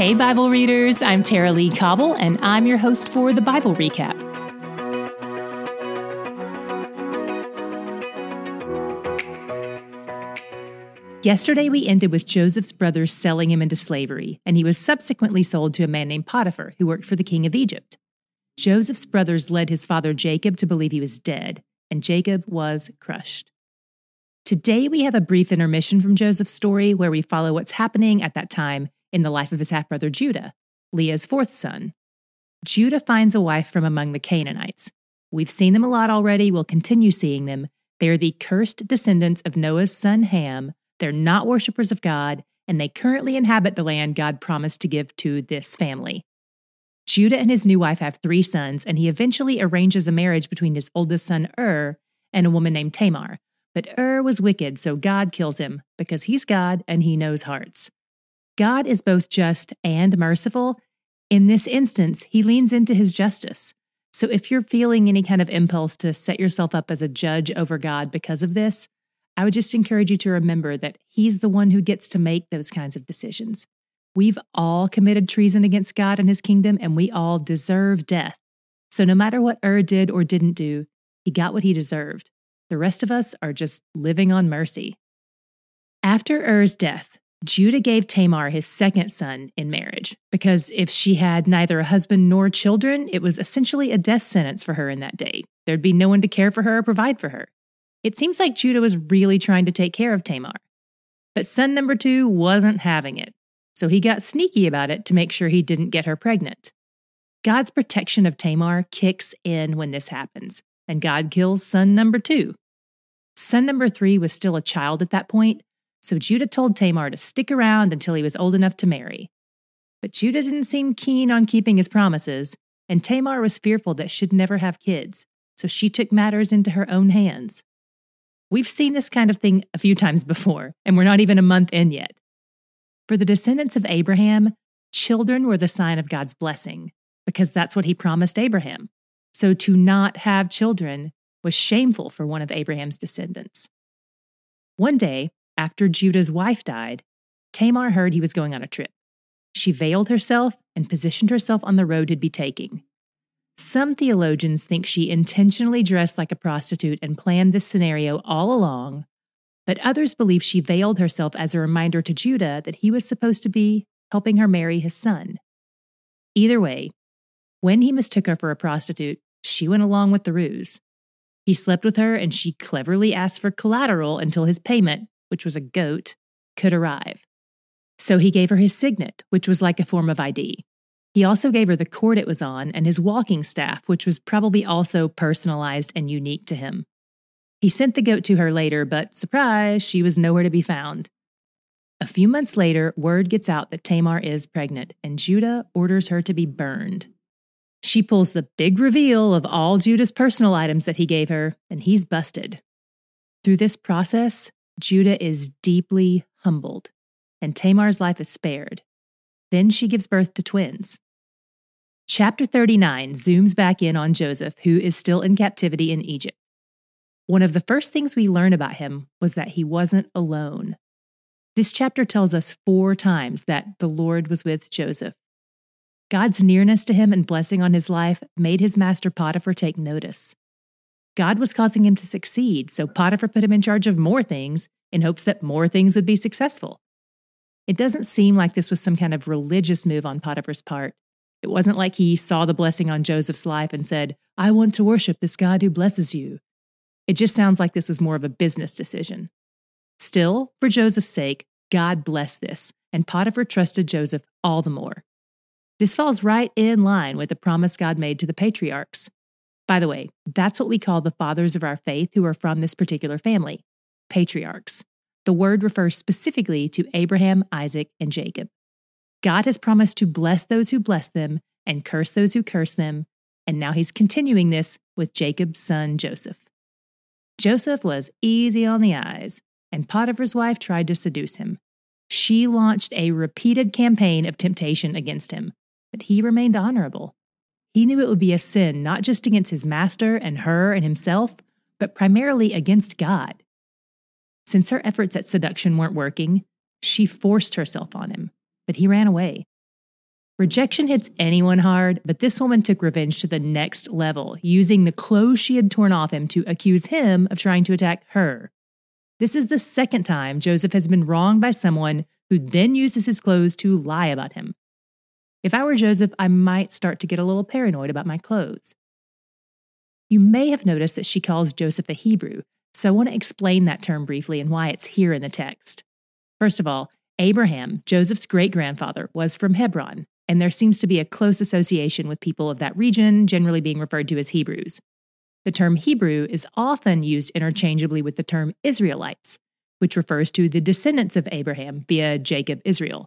Hey, Bible readers, I'm Tara-Leigh Cobble, and I'm your host for the Bible Recap. Yesterday, we ended with Joseph's brothers selling him into slavery, and he was subsequently sold to a man named Potiphar, who worked for the king of Egypt. Joseph's brothers led his father Jacob to believe he was dead, and Jacob was crushed. Today, we have a brief intermission from Joseph's story where we follow what's happening at that time in the life of his half brother Judah, Leah's fourth son. Judah finds a wife from among the Canaanites. We've seen them a lot already, we'll continue seeing them. They are the cursed descendants of Noah's son Ham they're not worshippers of God, and they currently inhabit the land God promised to give to this family. Judah and his new wife have three sons, and he eventually arranges a marriage between his oldest son Ur and a woman named Tamar. But Ur was wicked, so God kills him because he's God and he knows hearts. God is both just and merciful. In this instance, he leans into his justice. So if you're feeling any kind of impulse to set yourself up as a judge over God because of this, I would just encourage you to remember that He's the one who gets to make those kinds of decisions. We've all committed treason against God and His kingdom, and we all deserve death. So no matter what Ur did or didn't do, he got what he deserved. The rest of us are just living on mercy. After Er's death, Judah gave Tamar his second son in marriage because if she had neither a husband nor children, it was essentially a death sentence for her in that day. There'd be no one to care for her or provide for her. It seems like Judah was really trying to take care of Tamar. But son number two wasn't having it, so he got sneaky about it to make sure he didn't get her pregnant. God's protection of Tamar kicks in when this happens, and God kills son number two. Son number three was still a child at that point, so Judah told Tamar to stick around until he was old enough to marry. But Judah didn't seem keen on keeping his promises, and Tamar was fearful that she'd never have kids, so she took matters into her own hands. We've seen this kind of thing a few times before, and we're not even a month in yet. For the descendants of Abraham, children were the sign of God's blessing, because that's what he promised Abraham. So to not have children was shameful for one of Abraham's descendants. One day, after Judah's wife died, Tamar heard he was going on a trip. She veiled herself and positioned herself on the road he'd be taking. Some theologians think she intentionally dressed like a prostitute and planned this scenario all along, but others believe she veiled herself as a reminder to Judah that he was supposed to be helping her marry his son. Either way, when he mistook her for a prostitute, she went along with the ruse. He slept with her and she cleverly asked for collateral until his payment, which was a goat, could arrive. So he gave her his signet, which was like a form of ID. He also gave her the cord it was on and his walking staff, which was probably also personalized and unique to him. He sent the goat to her later, but surprise, she was nowhere to be found. A few months later, word gets out that Tamar is pregnant, and Judah orders her to be burned. She pulls the big reveal of all Judah's personal items that he gave her, and he's busted. Through this process, Judah is deeply humbled, and Tamar's life is spared. Then she gives birth to twins. Chapter 39 zooms back in on Joseph, who is still in captivity in Egypt. One of the first things we learn about him was that he wasn't alone. This chapter tells us four times that the Lord was with Joseph. God's nearness to him and blessing on his life made his master Potiphar take notice. God was causing him to succeed, so Potiphar put him in charge of more things in hopes that more things would be successful. It doesn't seem like this was some kind of religious move on Potiphar's part. It wasn't like he saw the blessing on Joseph's life and said, I want to worship this God who blesses you. It just sounds like this was more of a business decision. Still, for Joseph's sake, God blessed this, and Potiphar trusted Joseph all the more. This falls right in line with the promise God made to the patriarchs. By the way, that's what we call the fathers of our faith who are from this particular family patriarchs. The word refers specifically to Abraham, Isaac, and Jacob. God has promised to bless those who bless them and curse those who curse them, and now he's continuing this with Jacob's son Joseph. Joseph was easy on the eyes, and Potiphar's wife tried to seduce him. She launched a repeated campaign of temptation against him, but he remained honorable. He knew it would be a sin not just against his master and her and himself, but primarily against God. Since her efforts at seduction weren't working, she forced herself on him, but he ran away. Rejection hits anyone hard, but this woman took revenge to the next level, using the clothes she had torn off him to accuse him of trying to attack her. This is the second time Joseph has been wronged by someone who then uses his clothes to lie about him. If I were Joseph, I might start to get a little paranoid about my clothes. You may have noticed that she calls Joseph a Hebrew, so I want to explain that term briefly and why it's here in the text. First of all, Abraham, Joseph's great grandfather, was from Hebron, and there seems to be a close association with people of that region, generally being referred to as Hebrews. The term Hebrew is often used interchangeably with the term Israelites, which refers to the descendants of Abraham via Jacob Israel.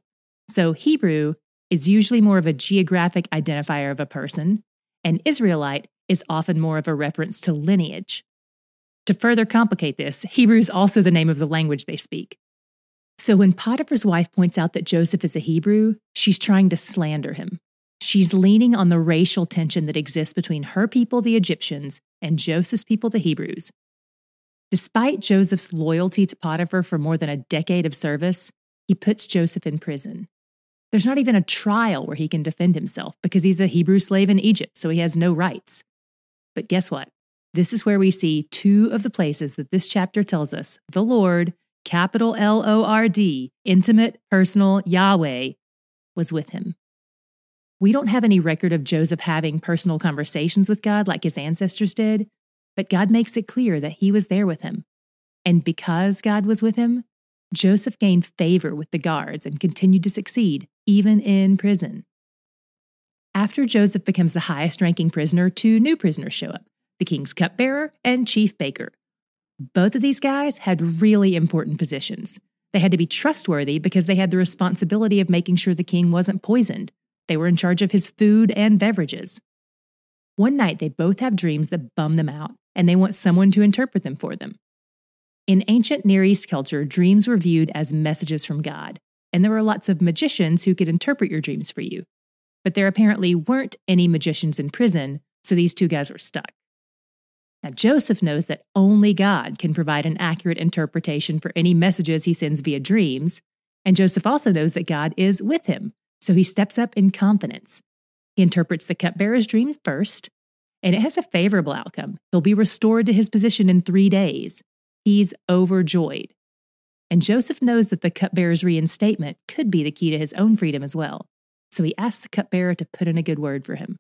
So Hebrew is usually more of a geographic identifier of a person, and Israelite is often more of a reference to lineage. To further complicate this, Hebrew is also the name of the language they speak. So when Potiphar's wife points out that Joseph is a Hebrew, she's trying to slander him. She's leaning on the racial tension that exists between her people, the Egyptians, and Joseph's people, the Hebrews. Despite Joseph's loyalty to Potiphar for more than a decade of service, he puts Joseph in prison. There's not even a trial where he can defend himself because he's a Hebrew slave in Egypt, so he has no rights. But guess what? This is where we see two of the places that this chapter tells us the Lord capital L O R D, intimate, personal Yahweh, was with him. We don't have any record of Joseph having personal conversations with God like his ancestors did, but God makes it clear that he was there with him. And because God was with him, Joseph gained favor with the guards and continued to succeed, even in prison. After Joseph becomes the highest ranking prisoner, two new prisoners show up the king's cupbearer and chief baker. Both of these guys had really important positions. They had to be trustworthy because they had the responsibility of making sure the king wasn't poisoned. They were in charge of his food and beverages. One night, they both have dreams that bum them out, and they want someone to interpret them for them. In ancient Near East culture, dreams were viewed as messages from God, and there were lots of magicians who could interpret your dreams for you. But there apparently weren't any magicians in prison, so these two guys were stuck. Now, Joseph knows that only God can provide an accurate interpretation for any messages he sends via dreams, and Joseph also knows that God is with him, so he steps up in confidence. He interprets the cupbearer's dreams first, and it has a favorable outcome. He'll be restored to his position in three days. He's overjoyed. And Joseph knows that the cupbearer's reinstatement could be the key to his own freedom as well, so he asks the cupbearer to put in a good word for him.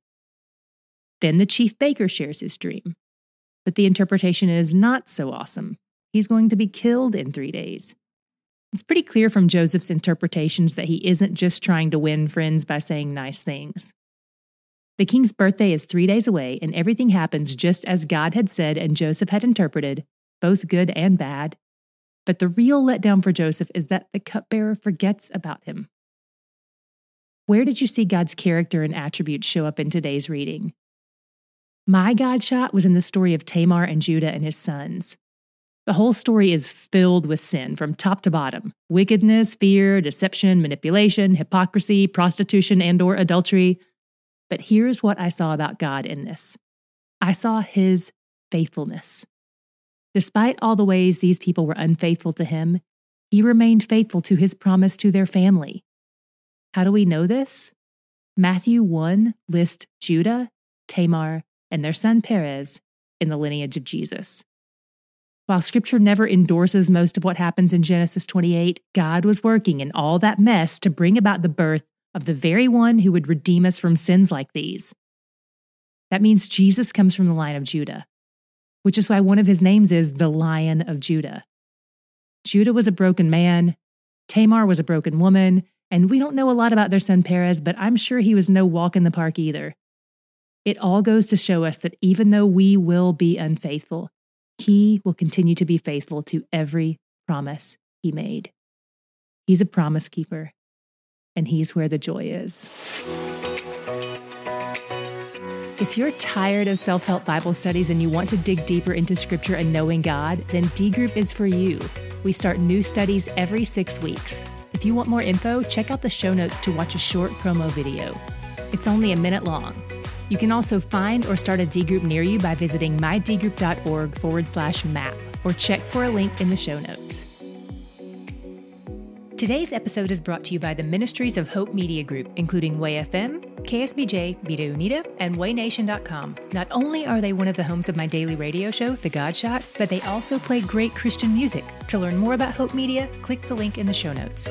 Then the chief baker shares his dream but the interpretation is not so awesome. He's going to be killed in three days. It's pretty clear from Joseph's interpretations that he isn't just trying to win friends by saying nice things. The king's birthday is three days away, and everything happens just as God had said and Joseph had interpreted, both good and bad. But the real letdown for Joseph is that the cupbearer forgets about him. Where did you see God's character and attributes show up in today's reading? My God shot was in the story of Tamar and Judah and his sons. The whole story is filled with sin from top to bottom wickedness, fear, deception, manipulation, hypocrisy, prostitution, and or adultery. But here's what I saw about God in this. I saw his faithfulness. Despite all the ways these people were unfaithful to him, he remained faithful to his promise to their family. How do we know this? Matthew 1 lists Judah, Tamar, and their son Perez in the lineage of Jesus. While scripture never endorses most of what happens in Genesis 28, God was working in all that mess to bring about the birth of the very one who would redeem us from sins like these. That means Jesus comes from the line of Judah, which is why one of his names is the Lion of Judah. Judah was a broken man, Tamar was a broken woman, and we don't know a lot about their son Perez, but I'm sure he was no walk in the park either. It all goes to show us that even though we will be unfaithful, He will continue to be faithful to every promise He made. He's a promise keeper, and He's where the joy is. If you're tired of self help Bible studies and you want to dig deeper into Scripture and knowing God, then D Group is for you. We start new studies every six weeks. If you want more info, check out the show notes to watch a short promo video. It's only a minute long. You can also find or start a D group near you by visiting mydgroup.org forward slash map or check for a link in the show notes. Today's episode is brought to you by the Ministries of Hope Media Group, including WayFM, KSBJ, Vida Unida, and WayNation.com. Not only are they one of the homes of my daily radio show, The God Shot, but they also play great Christian music. To learn more about Hope Media, click the link in the show notes.